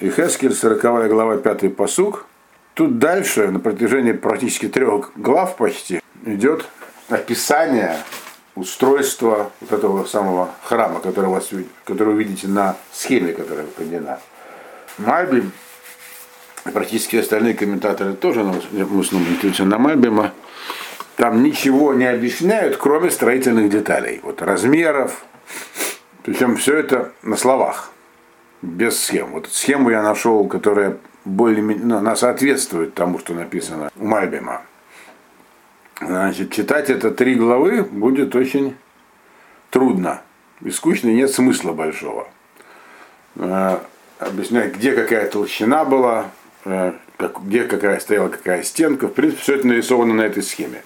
Ихескель, 40 глава, 5 посук. Тут дальше, на протяжении практически трех глав почти, идет описание устройства вот этого самого храма, который, вас, который вы видите на схеме, которая поднята. Мальбим, практически остальные комментаторы тоже, в основном на Мальбима, там ничего не объясняют, кроме строительных деталей. Вот размеров, причем все это на словах, без схем. Вот схему я нашел, которая более ну, она соответствует тому, что написано у Мальбима. Значит, читать это три главы будет очень трудно и скучно, и нет смысла большого. Э, объяснять, где какая толщина была, э, как, где какая стояла какая стенка. В принципе, все это нарисовано на этой схеме.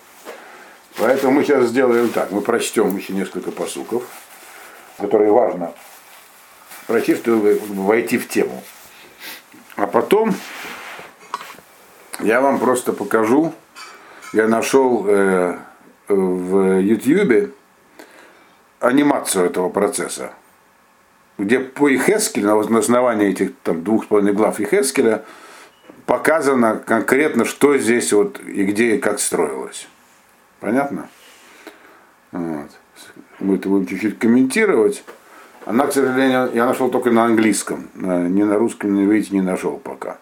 Поэтому мы сейчас сделаем так. Мы прочтем еще несколько посуков, которые важно прочесть, чтобы войти в тему. А потом я вам просто покажу, я нашел э, в YouTube анимацию этого процесса, где по Ихескелю, на основании этих там, двух с половиной глав Ихескеля, показано конкретно, что здесь вот и где и как строилось. Понятно? Вот. Мы это будем чуть-чуть комментировать. Она, к сожалению, я нашел только на английском. Ни на русском, не видите, не нашел пока.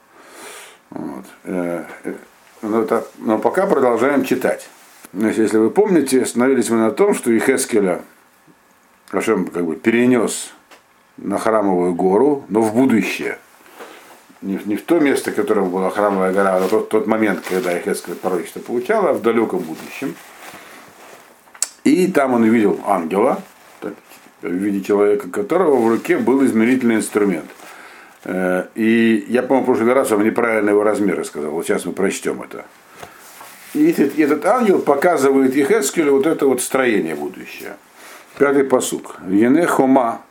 Вот. Э, э, но, это, но пока продолжаем читать. Значит, если вы помните, остановились мы на том, что Ихескеля Хашем как бы перенес на храмовую гору, но в будущее. Не, не в то место, которое была храмовая гора, а тот, тот момент, когда Ихескель пророчество получала, а в далеком будущем. И там он увидел ангела, в виде человека, которого в руке был измерительный инструмент. Э, и я, по-моему, в прошлый раз вам неправильно его размеры сказал. Вот сейчас мы прочтем это. И этот, этот ангел показывает Ехескелю вот это вот строение будущее. Пятый посук. Ене хома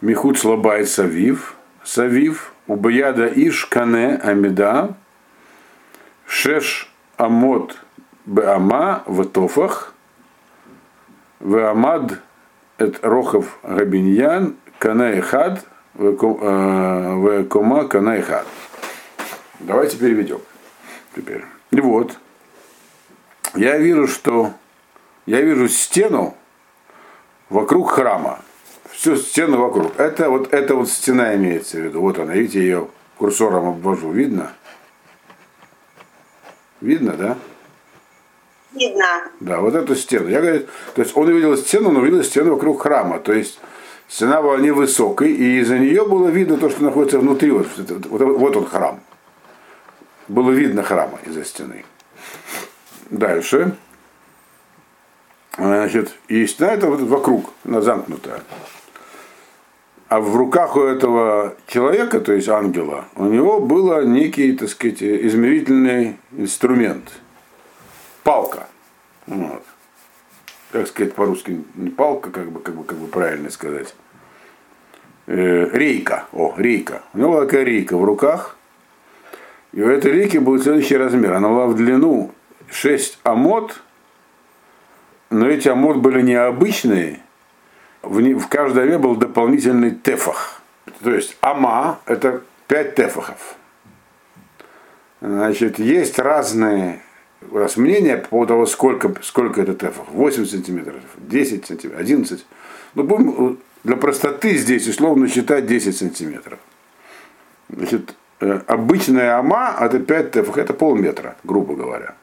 михут слабай савив, савив, убаяда иш кане амида, шеш амот беама в тофах, Веамад эт Рохов Габиньян Канаихад Векома Канаихад. Давайте переведем. Теперь. И вот. Я вижу, что я вижу стену вокруг храма. Всю стену вокруг. Это вот, это вот стена имеется в виду. Вот она, видите, ее курсором обвожу. Видно? Видно, да? Видно. Да, вот эту стену. Я говорю, то есть он увидел стену, но увидел стену вокруг храма. То есть стена была невысокой, и из-за нее было видно то, что находится внутри. Вот, вот, вот он храм. Было видно храма из-за стены. Дальше. Значит, и стена это вот вокруг, она замкнутая. А в руках у этого человека, то есть ангела, у него был некий, так сказать, измерительный инструмент – палка. Вот. Как сказать по-русски, не палка, как бы, как бы, как бы правильно сказать. Э, рейка. О, рейка. У него была такая рейка в руках. И у этой рейки был следующий размер. Она была в длину 6 амод, но эти амод были необычные. В, в каждой аме был дополнительный тефах. То есть ама это 5 тефахов. Значит, есть разные у нас мнение по поводу того, сколько, сколько это тефах. 8 сантиметров, 10 сантиметров, 11. Но будем для простоты здесь условно считать 10 сантиметров. Значит, э, обычная ама это 5 тефах, это полметра, грубо говоря.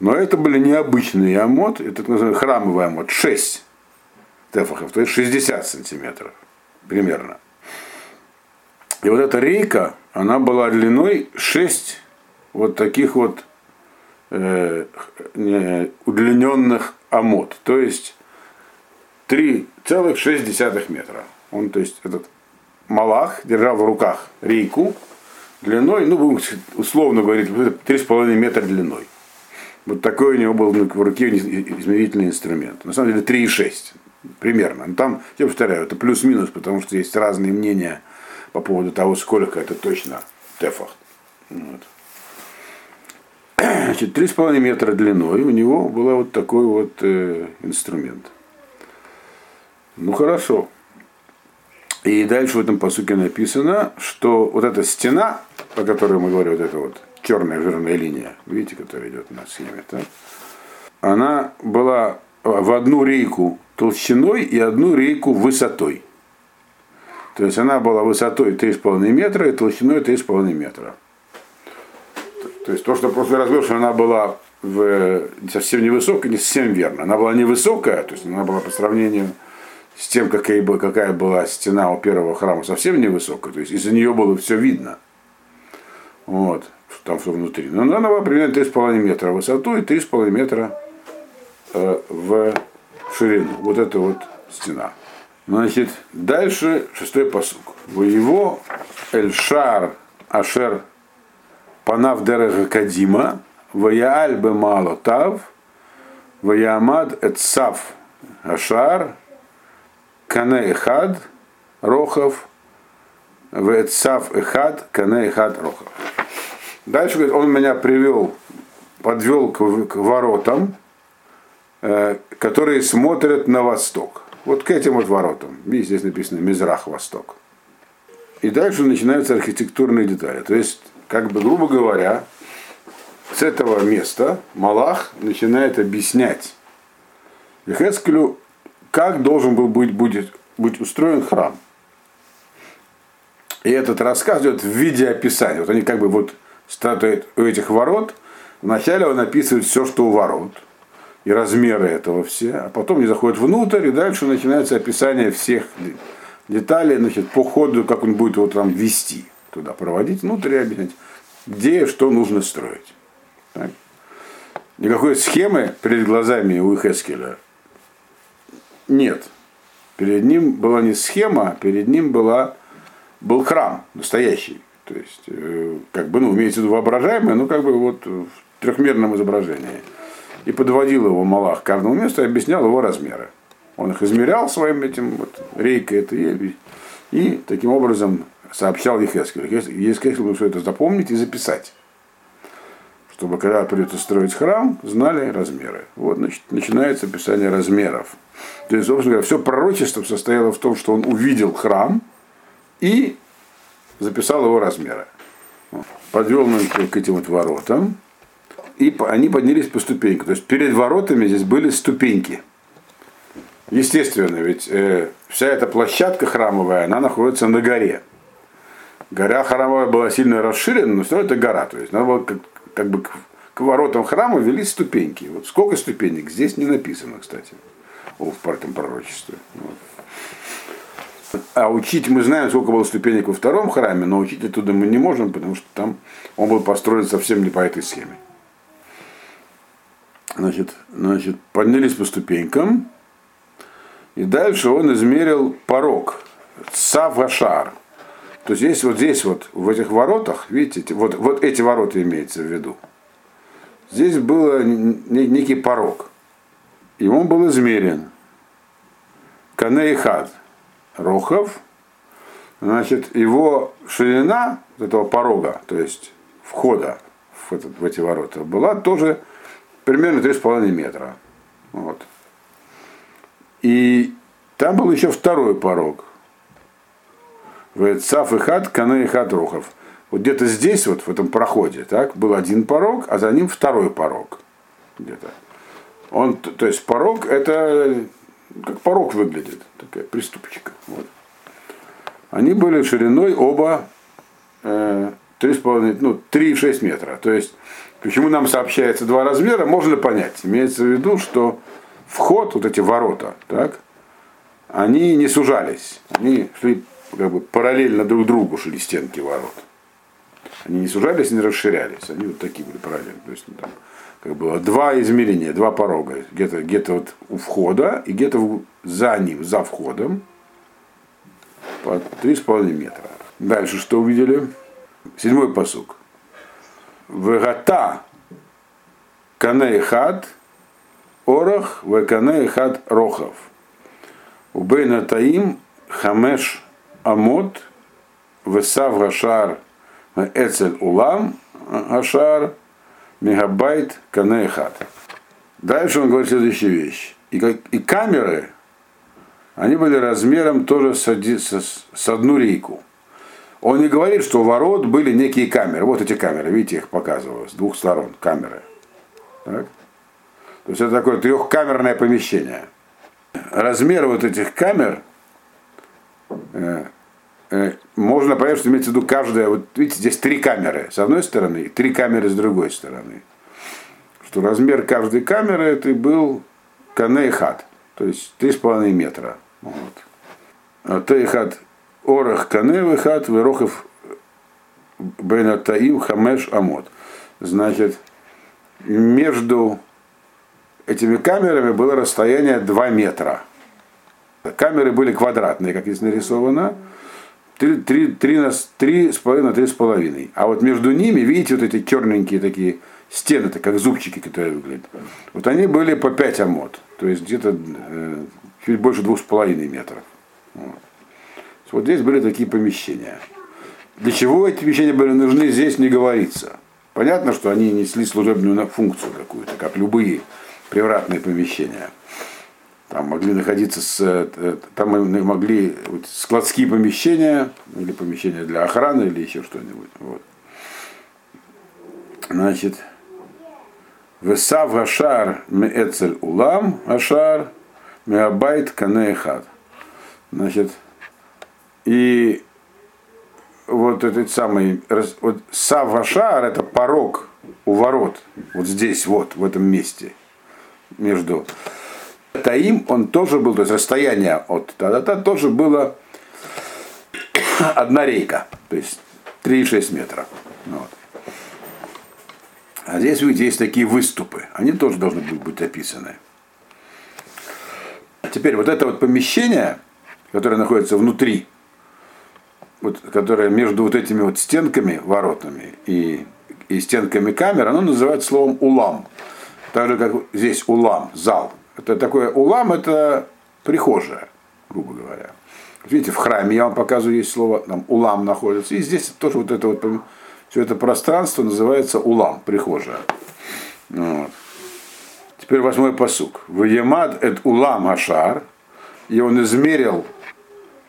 Но это были необычные амот, это так храмовый амот, 6 тефахов, то есть 60 сантиметров примерно. И вот эта рейка, она была длиной 6 вот таких вот э, удлиненных амод, то есть 3,6 метра. Он, то есть, этот Малах держал в руках рейку длиной, ну, будем условно говорить, 3,5 метра длиной. Вот такой у него был в руке измерительный инструмент. На самом деле 3,6 примерно. Но там, я повторяю, это плюс-минус, потому что есть разные мнения по поводу того, сколько это точно тефах. Вот. Значит, 3,5 метра длиной у него был вот такой вот э, инструмент. Ну хорошо. И дальше в этом посуке написано, что вот эта стена, по которой мы говорим, вот эта вот черная жирная линия, видите, которая идет на схеме, так? она была в одну рейку толщиной и одну рейку высотой. То есть она была высотой 3,5 метра и толщиной 3,5 метра. То есть то, что просто разбил, что она была в, совсем невысокая, не совсем верно. Она была невысокая, то есть она была по сравнению с тем, какая, какая была стена у первого храма, совсем невысокая. То есть из-за нее было все видно. Вот, там все внутри. Но она была примерно 3,5 метра в высоту и 3,5 метра э, в ширину. Вот эта вот стена. Значит, дальше шестой посук. Воево Эльшар Ашер Панав Дерега Кадима, Ваяаль Бемало Тав, Ваямад Эцав Ашар, Кане Эхад, Рохов, Вецав Эхад, Кане Эхад, Рохов. Дальше говорит, он меня привел, подвел к, к воротам, э, которые смотрят на восток. Вот к этим вот воротам. Здесь написано Мизрах-Восток. И дальше начинаются архитектурные детали. То есть, как бы, грубо говоря, с этого места Малах начинает объяснять Ехескелю, как должен был быть, будет, быть устроен храм. И этот рассказ идет в виде описания. Вот они как бы вот статуют у этих ворот. Вначале он описывает все, что у ворот – и размеры этого все, а потом они заходят внутрь, и дальше начинается описание всех деталей, значит, по ходу, как он будет его там вести, туда проводить, внутрь объяснять, где и что нужно строить. Так? Никакой схемы перед глазами у Хескеля нет. Перед ним была не схема, а перед ним была, был храм настоящий. То есть, э, как бы, ну, имеется в виду воображаемое, но как бы вот в трехмерном изображении и подводил его Малах к каждому месту и объяснял его размеры. Он их измерял своим этим вот, рейкой это, и, и таким образом сообщал Ехескелю. Ехескель был все это запомнить и записать. Чтобы когда придется строить храм, знали размеры. Вот значит, начинается описание размеров. То есть, собственно говоря, все пророчество состояло в том, что он увидел храм и записал его размеры. Подвел нас к этим вот воротам и они поднялись по ступенькам. То есть перед воротами здесь были ступеньки. Естественно, ведь э, вся эта площадка храмовая, она находится на горе. Гора храмовая была сильно расширена, но все равно это гора. То есть надо было как, как бы к, к воротам храма вели ступеньки. Вот сколько ступенек здесь не написано, кстати, в этом пророчестве. Вот. А учить мы знаем, сколько было ступенек во втором храме, но учить оттуда мы не можем, потому что там он был построен совсем не по этой схеме. Значит, значит, поднялись по ступенькам, и дальше он измерил порог, Савашар. То здесь вот здесь вот, в этих воротах, видите, вот, вот эти ворота имеется в виду. Здесь был некий порог. И он был измерен. Канейхад Рохов. Значит, его ширина этого порога, то есть входа в, этот, в эти ворота, была тоже примерно 3,5 метра. Вот. И там был еще второй порог. Цаф и хат, кане и хат рухов. Вот где-то здесь, вот в этом проходе, так, был один порог, а за ним второй порог. Где-то. Он, то есть порог это как порог выглядит, такая приступчика. Вот. Они были шириной оба э, 3,5, ну, 3,6 метра. То есть Почему нам сообщается два размера, можно понять. Имеется в виду, что вход, вот эти ворота, так, они не сужались. Они шли как бы параллельно друг другу шли стенки ворот. Они не сужались, не расширялись. Они вот такие были параллельно. То есть ну, там как было два измерения, два порога. Где-то где вот у входа и где-то за ним, за входом по 3,5 метра. Дальше что увидели? Седьмой посук. Вегата кане хад орах векане хад рохав. Убейна таим хамеш амот весав гашар эцель улам гашар мегабайт кане хад. Дальше он говорит следующую вещь. И, как, и камеры, они были размером тоже с, с- с одну рейку. Он не говорит, что у ворот были некие камеры. Вот эти камеры, видите, их показываю, с двух сторон камеры. Так? То есть это такое трехкамерное помещение. Размер вот этих камер можно понять, что имеется в виду каждая, вот видите, здесь три камеры с одной стороны и три камеры с другой стороны. Что размер каждой камеры это был и хат, то есть 3,5 метра. Вот. А Тейхат орах кане выхат верохов бенатаим хамеш амот. Значит, между этими камерами было расстояние 2 метра. Камеры были квадратные, как здесь нарисовано. 3, 3, 3 на 3,5 на 3,5. А вот между ними, видите, вот эти черненькие такие стены, это как зубчики, которые выглядят. Вот они были по 5 амод. То есть где-то э, чуть больше 2,5 метров. Вот. вот здесь были такие помещения. Для чего эти помещения были нужны, здесь не говорится. Понятно, что они несли служебную на- функцию какую-то, как любые привратные помещения. Там могли находиться, с, э, там и могли складские помещения, или помещения для охраны, или еще что-нибудь. Вот. Значит, Весав Ашар Меэцель Улам Ашар Меабайт Канехат. Значит, и вот этот самый, вот Сав Ашар это порог у ворот, вот здесь, вот, в этом месте, между Таим, он тоже был, то есть расстояние от та-та-та тоже было одна рейка, то есть 3,6 метра. Вот. А здесь, видите, есть такие выступы. Они тоже должны быть, быть описаны. Теперь вот это вот помещение, которое находится внутри, вот, которое между вот этими вот стенками воротами и, и стенками камер, оно называется словом улам. Так же, как здесь улам, зал. Это такое улам, это прихожая, грубо говоря. Видите, в храме я вам показываю, есть слово, там улам находится. И здесь тоже вот это вот, все это пространство называется улам, прихожая. Вот. Теперь восьмой посук. Ваемад эт улам ашар. И он измерил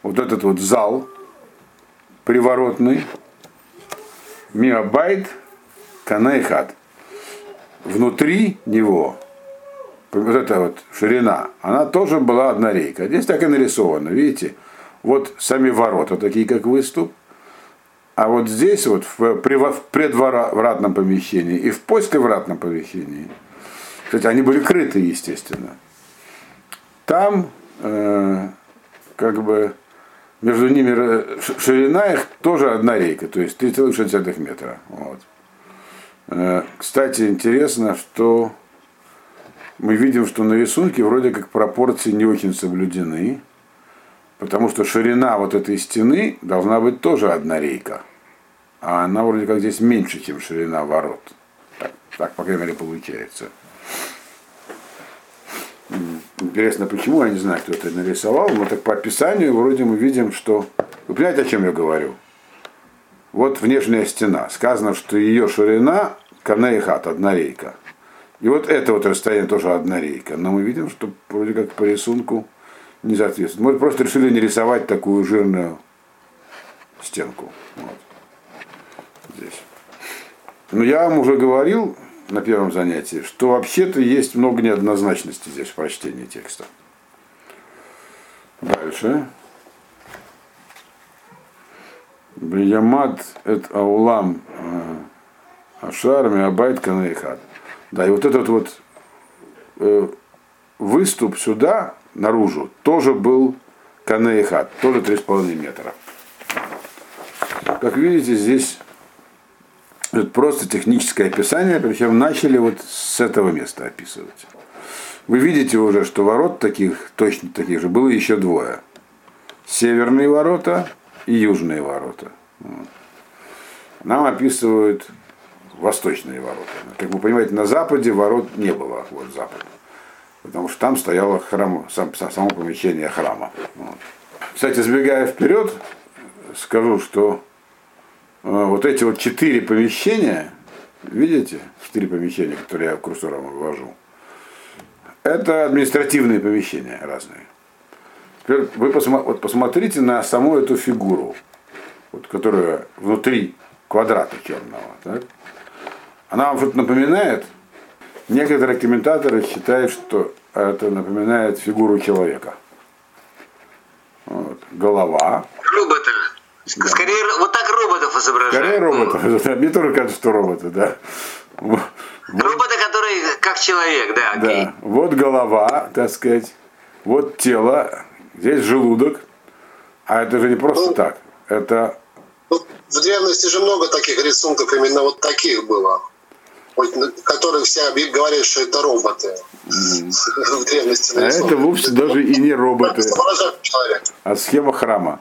вот этот вот зал приворотный. Миабайт канайхат. Внутри него вот эта вот ширина, она тоже была однорейка. Здесь так и нарисовано, видите? Вот сами ворота, такие как выступ. А вот здесь вот в, в предвратном помещении и в послевратном помещении, кстати, они были крыты, естественно. Там э, как бы между ними ширина их тоже одна рейка, то есть 3,6 метра. Вот. Э, Кстати, интересно, что мы видим, что на рисунке вроде как пропорции не очень соблюдены, потому что ширина вот этой стены должна быть тоже одна рейка, а она вроде как здесь меньше, чем ширина ворот. Так, так по крайней мере, получается. Интересно, почему, я не знаю, кто это нарисовал, но так по описанию вроде мы видим, что... Вы понимаете, о чем я говорю? Вот внешняя стена. Сказано, что ее ширина канаихат, одна рейка. И вот это вот расстояние тоже одна рейка. Но мы видим, что вроде как по рисунку не соответствует. Мы просто решили не рисовать такую жирную стенку. Вот. Здесь. Но я вам уже говорил на первом занятии, что вообще-то есть много неоднозначности здесь в прочтении текста. Дальше. Бриямад эт аулам э, ашар миабайт канейхат. Да, и вот этот вот э, выступ сюда, наружу, тоже был канейхат, тоже 3,5 метра. Как видите, здесь это просто техническое описание, причем начали вот с этого места описывать. Вы видите уже, что ворот таких, точно таких же, было еще двое. Северные ворота и южные ворота. Нам описывают восточные ворота. Как вы понимаете, на западе ворот не было, вот запад. Потому что там стояло храм, сам, само помещение храма. Вот. Кстати, сбегая вперед, скажу, что э, вот эти вот четыре помещения, видите, четыре помещения, которые я курсором ввожу, это административные помещения разные. Теперь вы посма- вот посмотрите на саму эту фигуру, вот, которая внутри квадрата черного. Так? Она вам что-то напоминает? Некоторые комментаторы считают, что это напоминает фигуру человека. Вот. Голова. Робота. Скорее, вот так роботов изображают. Скорее роботы. Мне тоже кажется, что роботы, да. Роботы, которые как человек, да, окей. Да. Вот голова, так сказать. Вот тело. Здесь желудок. А это же не просто Ну. так. Это Ну, в древности же много таких рисунков, именно вот таких было. Вот, на- которые все говорят, что это роботы. В древности А это вовсе даже и не роботы, а схема храма.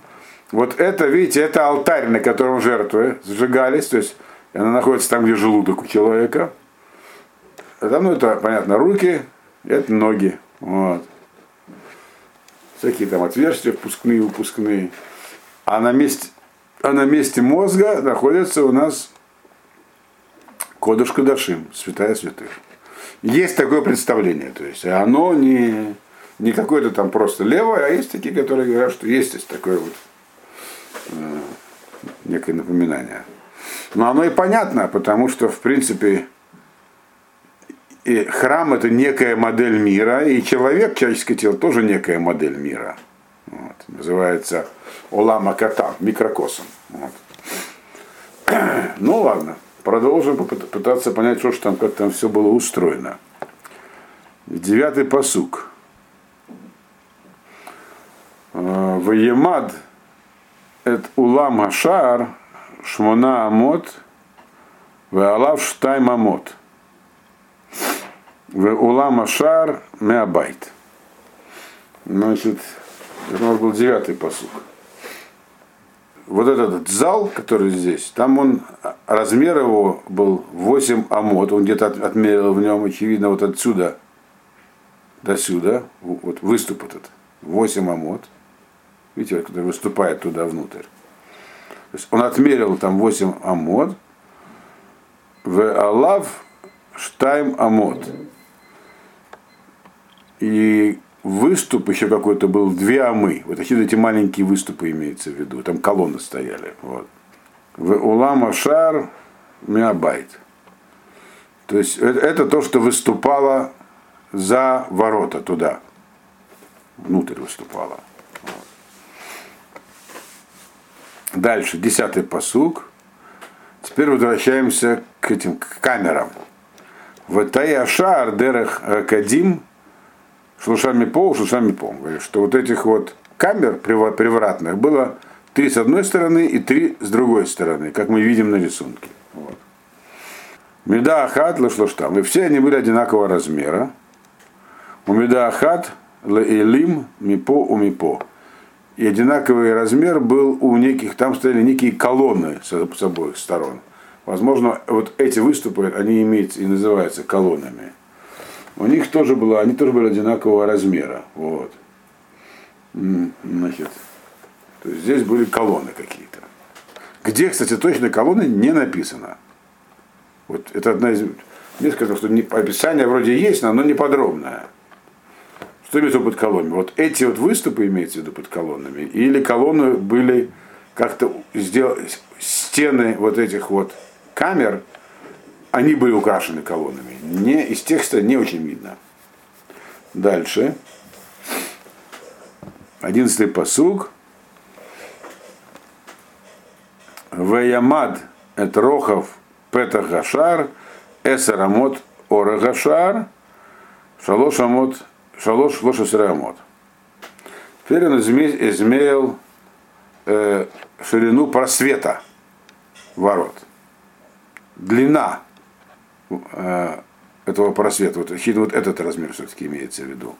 Вот это, видите, это алтарь, на котором жертвы сжигались, то есть она находится там, где желудок у человека. А там, ну, это, понятно, руки, это ноги. Вот. Всякие там отверстия впускные, выпускные. А на месте, а на месте мозга находится у нас Кодыш Кадашим, святая святых. Есть такое представление, то есть оно не, не какое-то там просто левое, а есть такие, которые говорят, что есть здесь такое вот э, некое напоминание. Но оно и понятно, потому что, в принципе, и храм это некая модель мира, и человек, человеческое тело, тоже некая модель мира. Вот. Называется Олама Ката, микрокосм. Вот. Ну ладно, продолжим пытаться понять, что ж там, как там все было устроено. Девятый посук. Ваемад эт улам ашар шмона амот веалав штайм амот. В улам ашар меабайт. Значит, это у нас был девятый посук вот этот зал, который здесь, там он, размер его был 8 амот, он где-то от- отмерил в нем, очевидно, вот отсюда до сюда, вот выступ этот, 8 амот, видите, который выступает туда внутрь. То есть он отмерил там 8 амот, в Алав штайм амот. И выступ еще какой-то был, две амы. Вот такие эти маленькие выступы имеется в виду. Там колонны стояли. Вот. В улама шар миабайт. То есть это, это то, что выступало за ворота туда. Внутрь выступало. Дальше, десятый посук. Теперь возвращаемся к этим к камерам. В Таяшар Дерех Кадим шлушами по, шлушами по. Говорит, что вот этих вот камер привратных было три с одной стороны и три с другой стороны, как мы видим на рисунке. Вот. Меда Ахат там. И все они были одинакового размера. У Меда Ахат Лейлим Мипо у Мипо. И одинаковый размер был у неких, там стояли некие колонны с, с обоих сторон. Возможно, вот эти выступы, они имеются и называются колоннами у них тоже было, они тоже были одинакового размера. Вот. Значит, то есть здесь были колонны какие-то. Где, кстати, точно колонны не написано. Вот это одна из несколько, что не, описание вроде есть, но оно не подробное. Что имеется под колоннами? Вот эти вот выступы имеется в виду под колоннами, или колонны были как-то сделаны, стены вот этих вот камер, они были украшены колоннами. Не, из текста не очень видно. Дальше. Одиннадцатый посуг. Ваямад эт рохов петах гашар, эсарамот ора гашар, шалош амот, шалош лошесер амот. Теперь он изме- измерил э, ширину просвета ворот. Длина этого просвета, вот, очевидно, вот этот размер все-таки имеется в виду,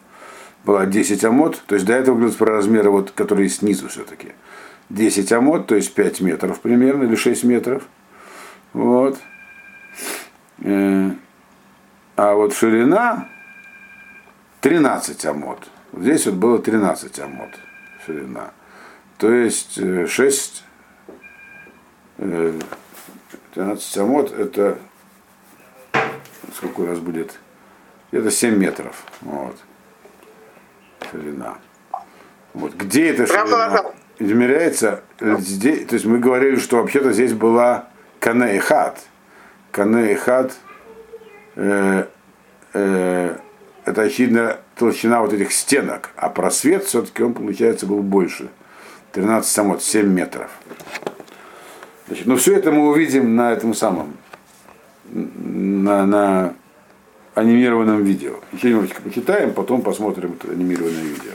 была 10 амот, то есть до этого говорилось про размеры, вот, которые снизу все-таки. 10 амот, то есть 5 метров примерно, или 6 метров. Вот. Э, А вот ширина 13 амот. Вот здесь вот было 13 амот ширина. То есть э, 6, э, 13 амот это сколько у нас будет? Это 7 метров. Вот. Ширина. Вот. Где эта ширина измеряется? Здесь, то есть мы говорили, что вообще-то здесь была Кане и Хат. Кане и Хат э, э, это очевидно толщина вот этих стенок, а просвет все-таки он, получается, был больше. 13 самот, 7 метров. Значит, ну все это мы увидим на этом самом, на, на анимированном видео. Еще немножечко почитаем, потом посмотрим это анимированное видео.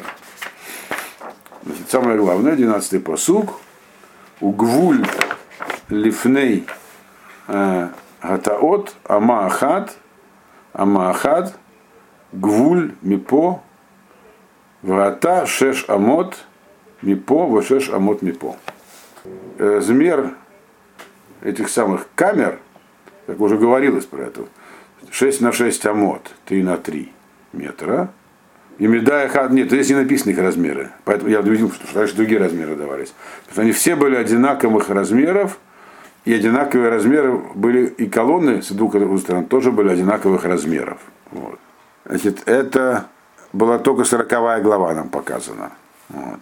Значит, самое главное, 12-й посуг. Угвуль лифней э, гатаот амаахат амаахат гвуль мипо врата шеш амот мипо вешеш амот мипо. Э, Змер этих самых камер, как уже говорилось про это, 6 на 6 амот, 3 на 3 метра. И медая хад, нет, здесь не написаны их размеры. Поэтому я видел, что раньше другие размеры давались. Потому что они все были одинаковых размеров, и одинаковые размеры были, и колонны с двух сторон тоже были одинаковых размеров. Вот. Значит, это была только сороковая глава нам показана. Вот.